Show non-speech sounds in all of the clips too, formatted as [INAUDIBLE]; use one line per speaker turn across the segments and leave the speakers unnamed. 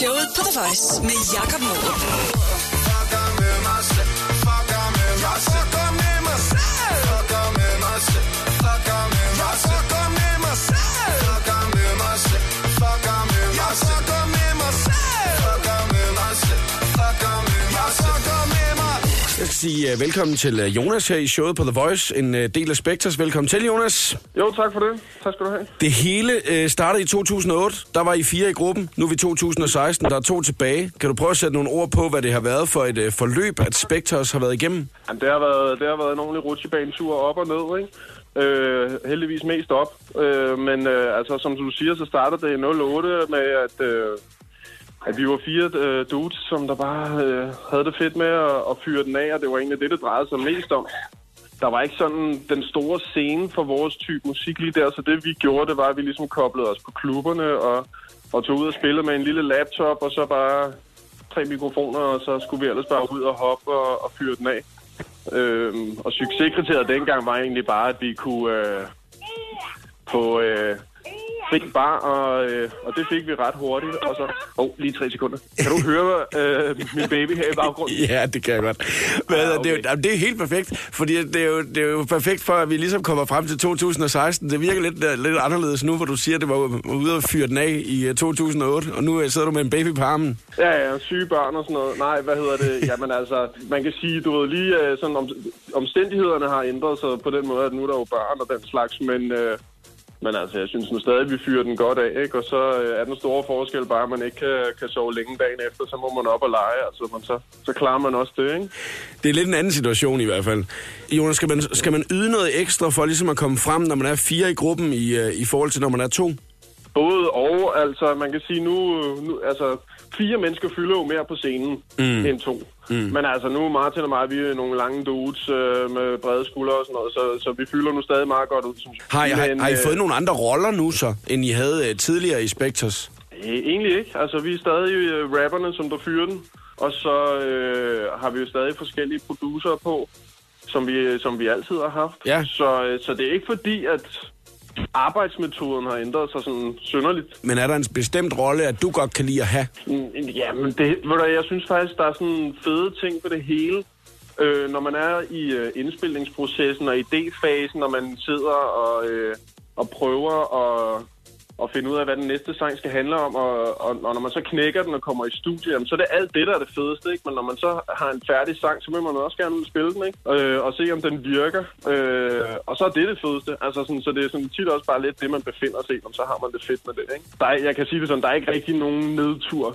Showet på The Voice med Jakob Morup.
Sige uh, velkommen til uh, Jonas her i showet på The Voice, en uh, del af Spectres. Velkommen til, Jonas.
Jo, tak for det. Tak skal du have.
Det hele uh, startede i 2008. Der var I fire i gruppen. Nu er vi 2016. Der er to tilbage. Kan du prøve at sætte nogle ord på, hvad det har været for et uh, forløb, at Spectres har været igennem?
Jamen, det, har været, det har været en ordentlig rutsjebanetur op og ned, ikke? Øh, heldigvis mest op. Øh, men øh, altså, som du siger, så startede det i 08 med, at, øh, at vi var fire øh, dudes, som der bare øh, havde det fedt med at, at fyre den af, og det var egentlig det, det drejede sig mest om. Der var ikke sådan den store scene for vores type musik lige der, så det vi gjorde, det var, at vi ligesom koblede os på klubberne og, og tog ud og spillede med en lille laptop, og så bare tre mikrofoner, og så skulle vi ellers bare ud og hoppe og, og fyre den af. Øhm, og succeskriteriet dengang var egentlig bare, at vi kunne øh, på... øh, fri bar, og, øh, og det fik vi ret hurtigt. Og så, oh, lige tre sekunder. Kan du høre øh, min baby her i baggrunden? [LAUGHS]
Ja, det kan jeg godt. Men,
Ja,
okay. det, er jo, det er helt perfekt, fordi det er, jo, det er jo perfekt for, at vi ligesom kommer frem til 2016. Det virker lidt, øh, lidt anderledes nu, hvor du siger, at det var ude og fyre den af i øh, 2008, og nu øh, sidder du med en baby på armen.
Ja, ja, syge børn og sådan noget. Nej, hvad hedder det? [LAUGHS] Jamen altså, man kan sige, du ved lige, øh, sådan om, omstændighederne har ændret sig på den måde, at nu er der jo børn og den slags, men... Øh, men altså, jeg synes nu stadig, at vi fyrer den godt af, ikke? Og så øh, er den store forskel bare, at man ikke kan, kan sove længe dagen efter, så må man op og lege, altså, man så, så klarer man også det, ikke?
Det er lidt en anden situation i hvert fald. Jonas, skal man, skal man yde noget ekstra for ligesom at komme frem, når man er fire i gruppen, i, øh, i forhold til når man er to?
Både og, altså man kan sige nu, nu altså fire mennesker fylder jo mere på scenen mm. end to. Mm. Men altså nu Martin og mig, vi er nogle lange dudes øh, med brede skuldre og sådan noget, så, så vi fylder nu stadig meget godt ud, synes jeg.
Har I, har,
Men,
har I
øh,
fået nogle andre roller nu så, end I havde øh, tidligere i Spectres?
Øh, Egentlig ikke. Altså, vi er stadig øh, rapperne, som der fyrer den. Og så øh, har vi jo stadig forskellige producer på, som vi, som vi altid har haft.
Ja.
Så, øh, så det er ikke fordi, at arbejdsmetoden har ændret sig sådan synderligt.
Men er der en bestemt rolle, at du godt kan lide at have?
Mm, Ja, men det, ved du, jeg synes faktisk, der er sådan fede ting på det hele. Øh, når man er i øh, indspilningsprocessen og idéfasen, når man sidder og, øh, og prøver at, at finde ud af, hvad den næste sang skal handle om, og, og, og når man så knækker den og kommer i studiet, jamen, så er det alt det, der er det fedeste, ikke? Men når man så har en færdig sang, så vil man også gerne ud og spille den, ikke? Øh, og se, om den virker. Øh, og så er det det fedeste. Altså, sådan, så det er sådan tit også bare lidt det, man befinder sig i, om så har man det fedt med det, ikke? Der er, jeg kan sige det sådan, der er ikke rigtig nogen nedtur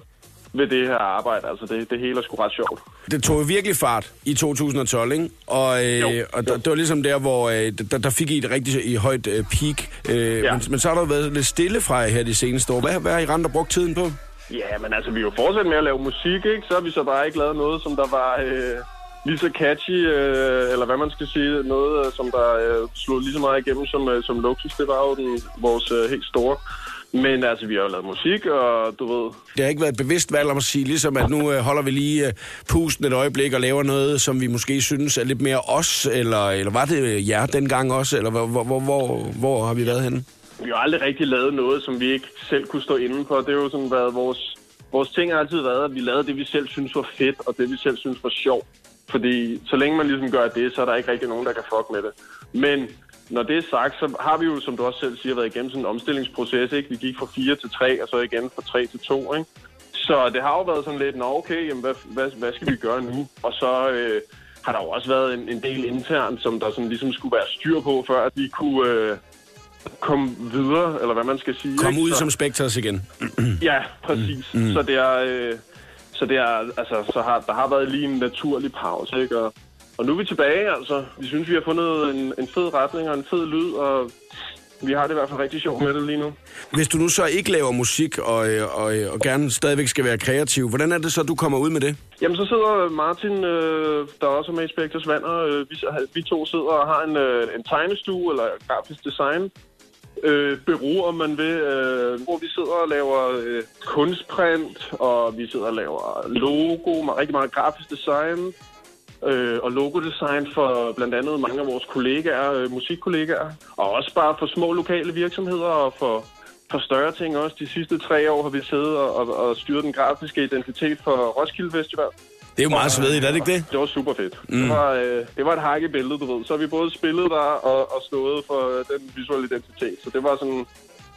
ved det her arbejde. Altså, det, det hele er sgu ret sjovt.
Det tog virkelig fart i 2012, ikke? Og, øh,
Jo,
og
jo.
det var ligesom der, hvor øh, der, der fik I et rigtig i højt øh, peak. Øh,
Ja.
men, men så har der været lidt stille fra her de seneste år. Hvad, hvad har I rent og brugt tiden på?
Ja, men altså, vi er jo fortsat med at lave musik, ikke? Så har vi så bare ikke lavet noget, som der var øh, lige så catchy, øh, eller hvad man skal sige, noget, øh, som der øh, slog lige så meget igennem som, øh, som Luxus. Det var jo den, vores øh, helt store. Men altså, vi har jo lavet musik, og du ved...
Det har ikke været et bevidst valg om at sige, ligesom at nu øh, holder vi lige øh, pusten et øjeblik og laver noget, som vi måske synes er lidt mere os, eller, eller var det øh, jer dengang også, eller hvor, hvor, hvor, hvor, har vi været henne?
Vi har aldrig rigtig lavet noget, som vi ikke selv kunne stå inden for. Det har jo sådan været vores... Vores ting har altid været, at vi lavede det, vi selv synes var fedt, og det, vi selv synes var sjovt. Fordi så længe man ligesom gør det, så er der ikke rigtig nogen, der kan fuck med det. Men når det er sagt, så har vi jo, som du også selv siger, været igennem sådan en omstillingsproces. Ikke? Vi gik fra 4 til 3, og så igen fra 3 til 2. Ikke? Så det har jo været sådan lidt, nå okay, jamen, hvad, hvad, hvad skal vi gøre nu? Og så øh, har der jo også været en, en del internt, som der sådan ligesom skulle være styr på, før at vi kunne øh, komme videre, eller hvad man skal sige.
Kom ud
så,
som Spectres igen. [CLEARS THROAT]
Ja, præcis. Mm. Så det er... Øh, så det er, altså, så har, der har været lige en naturlig pause, ikke? Og, og nu er vi tilbage, altså. Vi synes, vi har fundet en, en fed retning og en fed lyd, og vi har det i hvert fald rigtig sjovt med det lige nu.
Hvis du nu så ikke laver musik, og, øh, og, øh, og gerne stadigvæk skal være kreativ, hvordan er det så, du kommer ud med det?
Jamen, så sidder Martin, øh, der også er med i Spectres Vander, øh, vi, vi to sidder og har en, øh, en tegnestue, eller grafisk design, øh, bureau, om man vil, øh, hvor vi sidder og laver øh, kunstprint, og vi sidder og laver logo, meget- rigtig meget grafisk design, øh, og logodesign for blandt andet mange af vores kollegaer, øh, musikkollegaer, og også bare for små lokale virksomheder og for for større ting også. De sidste tre år har vi siddet og, og, og styret den grafiske identitet for Roskilde Festival.
Det er jo meget svedigt, er det ikke det?
Det var super fedt. Mm. Det, var, øh, det var et hak i bæltet, du ved. Så vi både spillet der og, og stået for den visuelle identitet. Så det var sådan...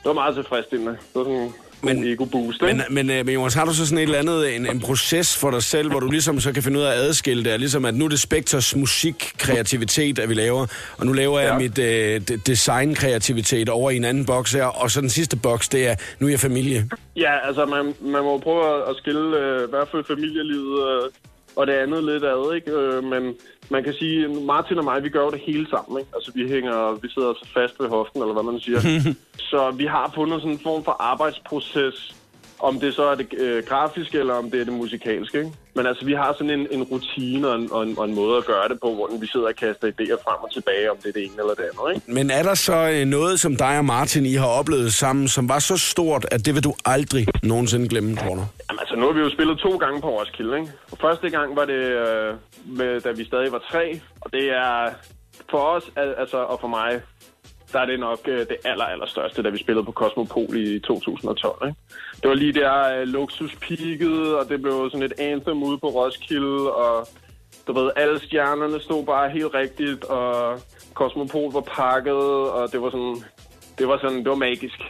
Det var meget tilfredsstillende. Det var sådan men, en ego-boost, ikke?
Men, men, øh, men Jonas, har du så sådan et eller andet, en, en proces for dig selv, hvor du ligesom så kan finde ud af at adskille det, ligesom at nu er det Spektors musikkreativitet, at vi laver, og nu laver jeg mit øh, designkreativitet over i en anden boks her, og så den sidste boks, det er, nu er jeg familie.
Ja, altså man, man må prøve at skille øh, i hvert fald familielivet øh, og det andet lidt ad, ikke? Øh, men man kan sige, Martin og mig, vi gør jo det hele sammen, ikke? Altså vi hænger, vi sidder så fast ved hoften, eller hvad man siger. [LAUGHS] så vi har fundet sådan en form for arbejdsproces, om det så er det øh, grafiske, eller om det er det musikalske. Ikke? Men altså, vi har sådan en, en rutine og en, og, en, og en måde at gøre det på, hvor vi sidder og kaster idéer frem og tilbage, om det er det ene eller det andet. Ikke?
Men er der så øh, noget, som dig og Martin I har oplevet sammen, som var så stort, at det vil du aldrig nogensinde glemme, tror du?
Jamen altså, nu har vi jo spillet to gange på Roskilde, ikke? Og første gang var det, øh, med, da vi stadig var tre, og det er for os, altså, og for mig, der er det nok øh, det aller, aller største, da vi spillede på Cosmopol i 2012. Ikke? Det var lige der øh, luksus peakede, og det blev sådan et anthem ude på Roskilde, og du ved, alle stjernerne stod bare helt rigtigt, og Cosmopol var pakket, og det var sådan, det var sådan, det var magisk.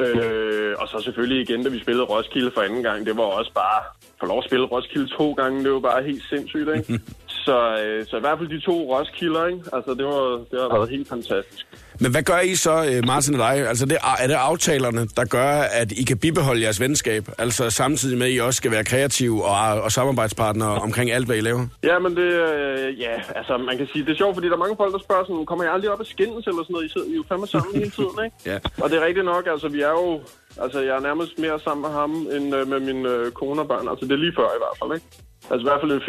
Øh, og så selvfølgelig igen, da vi spillede Roskilde for anden gang, det var også bare, for lov at spille Roskilde to gange, det var bare helt sindssygt, ikke? [LAUGHS] så, øh, så i hvert fald de to Roskilder, ikke? Altså, det, var, det har været helt fantastisk.
Men hvad gør I så, øh, Martin og dig? Altså, det, er det aftalerne, der gør, at I kan bibeholde jeres venskab? Altså samtidig med, at I også skal være kreative og, og samarbejdspartnere omkring alt, hvad I laver?
Ja, men det, øh, ja, altså man kan sige, det er sjovt, fordi der er mange folk, der spørger sådan, kommer jeg aldrig op af skændes eller sådan noget? I sidder I jo fandme sammen hele tiden, [LAUGHS] ikke?
ja.
Og det er rigtigt nok, altså vi er jo, altså jeg er nærmest mere sammen med ham, end øh, med min øh, kone og børn. Altså det er lige før i hvert fald, ikke? Altså i hvert fald en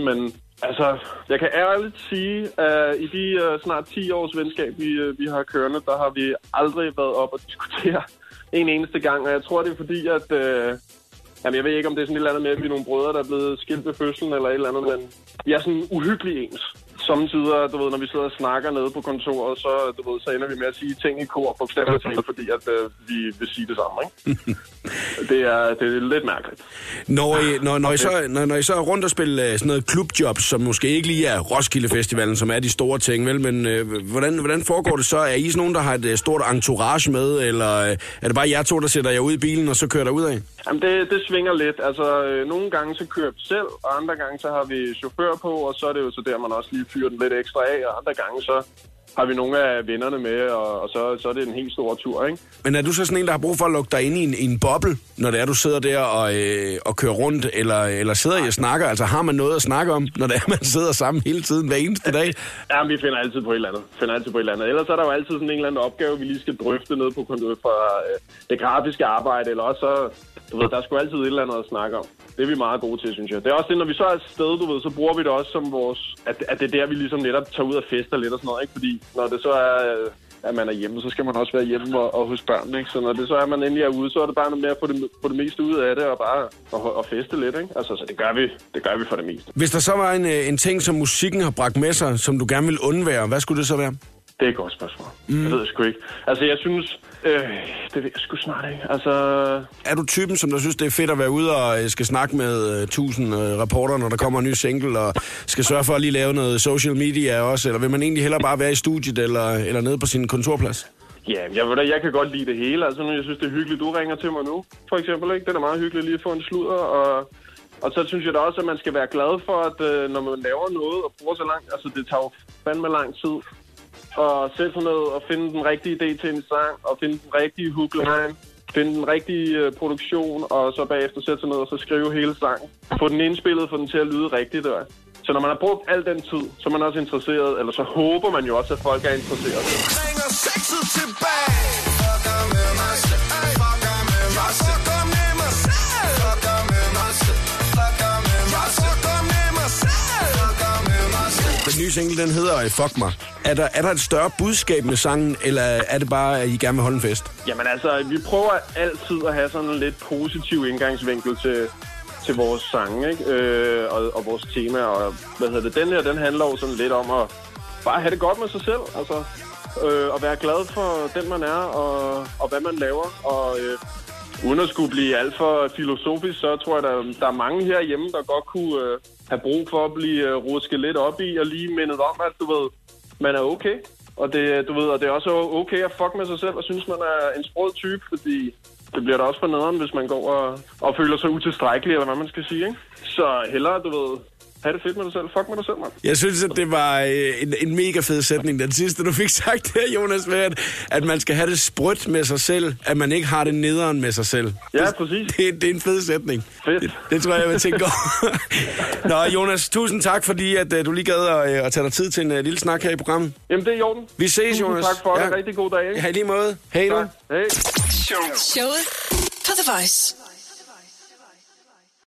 50-50, men Altså, jeg kan ærligt sige, at i de uh, snart 10 års venskab, vi, uh, vi har kørende, der har vi aldrig været op og diskutere [LAUGHS] en eneste gang. Og jeg tror, det er fordi, at... Uh, jamen, jeg ved ikke, om det er sådan et eller andet med, at vi er nogle brødre, der er blevet skilt ved fødslen eller et eller andet, men vi er sådan uhyggeligt ens samtidig, du ved, når vi sidder og snakker nede på kontoret, så, du ved, så ender vi med at sige ting i kor, bogstaveligt talt, [LAUGHS] fordi at, øh, vi vil sige det samme, ikke? [LAUGHS] det, er, det er lidt mærkeligt.
Når I, når, når, I så, når, når I så er rundt og spiller øh, sådan noget klubjobs, som måske ikke lige er Roskilde Festivalen, som er de store ting, vel? Men øh, hvordan, hvordan foregår det så? Er I sådan nogen, der har et øh, stort entourage med, eller øh, er det bare jer to, der sætter jer ud i bilen, og så kører der ud af?
Jamen, det, det svinger lidt. Altså, øh, nogle gange så kører vi selv, og andre gange så har vi chauffør på, og så er det jo så der, man også lige fyrer den lidt ekstra af, og andre gange så har vi nogle af vennerne med, og, og så, så er det en helt stor tur, ikke?
Men er du så sådan en, der har brug for at lukke dig ind i en, i en boble, når det er, du sidder der og, øh, og kører rundt, eller, eller sidder I og snakker? Altså har man noget at snakke om, når det er, man sidder sammen hele tiden, hver eneste dag? [LAUGHS]
Ja, vi finder altid på et eller andet. Finder altid på et eller andet. Ellers er der jo altid sådan en eller anden opgave, vi lige skal drøfte ned på fra øh, det grafiske arbejde, eller også så, du ved, der er sgu altid et eller andet at snakke om. Det er vi meget gode til, synes jeg. Det er også det, når vi så er et sted, du ved, så bruger vi det også som vores... At, at det er der, vi ligesom netop tager ud og fester lidt og sådan noget, ikke? Fordi når det så er at man er hjemme, så skal man også være hjemme og, og hos børnene. ikke? Så når det så er, man endelig er ude, så er det bare noget med at få det, få det meste ud af det, og bare og, og feste lidt, ikke? Altså, så det gør vi, det gør vi for det meste.
Hvis der så var en, øh, en ting, som musikken har bragt med sig, som du gerne vil undvære, hvad skulle det så være?
Det er et godt spørgsmål. Mm. Jeg ved det sgu ikke. Altså, jeg synes... Øh, det ved jeg sgu snart ikke. Altså...
Er du typen, som der synes, det er fedt at være ude og øh, skal snakke med uh, tusind uh, reporter, når der kommer en ny single, og skal sørge for at lige lave noget social media også? Eller vil man egentlig hellere bare være i studiet eller, eller nede på sin kontorplads?
Ja, jeg, ved da, jeg kan godt lide det hele. Altså, jeg synes, det er hyggeligt, du ringer til mig nu, for eksempel. Ikke? Det er meget hyggeligt lige at få en sludder, og og så synes jeg da også, at man skal være glad for, at øh, når man laver noget og bruger så langt, altså det tager jo fandme lang tid og sætte sig ned og finde den rigtige idé til en sang, og finde den rigtige hookline, finde den rigtige uh, produktion, og så bagefter sætte sig ned og så skrive hele sangen. Få den indspillet, få den til at lyde rigtigt. Der. Så når man har brugt al den tid, så er man også interesseret, eller så håber man jo også, at folk er interesseret. Ringer sexet tilbage. Den nye single, den hedder øh, Fuck mig. Er der, er der et større budskab med sangen, eller er det bare, at I gerne vil holde en fest? Jamen altså, vi prøver altid at have sådan en lidt positiv indgangsvinkel til, til vores sange, ikke? Øh, og, og vores tema. Og hvad hedder det? Den her, den handler jo sådan lidt om at bare have det godt med sig selv. Altså, øh, og være glad for den, man er, og, og hvad man laver. Og øh, uden at skulle blive alt for filosofisk, så tror jeg, der, der er mange herhjemme, der godt kunne øh, have brug for at blive øh, rusket lidt op i, og lige mindet om, at du ved, man er okay. Og det, du ved, og det er også okay at fuck med sig selv og synes, man er en sprød type, fordi det bliver da også for nederen, hvis man går og, og føler sig utilstrækkelig, eller hvad man skal sige, ikke? Så hellere, du ved, have det fedt med dig selv. Fuck med dig selv, mand.
Jeg synes, at det var øh, en, en mega fed sætning, den sidste, du fik sagt her, Jonas, med, at, at man skal have det sprødt med sig selv, at man ikke har det nederen med sig selv.
Ja,
det,
præcis.
Det, det er en fed sætning.
Fedt.
Det, det tror jeg, jeg vil tænke over. [LAUGHS] Nå, Jonas, tusind tak, fordi at, uh, du lige gad at, uh, at tage dig tid til en uh, lille snak her i programmet.
Jamen, det er i orden.
Vi ses,
Tusind
Jonas.
tak for det. Rigtig god dag, ikke?
Ja, i lige måde. Hej nu.
Hej.
Showet på The Voice.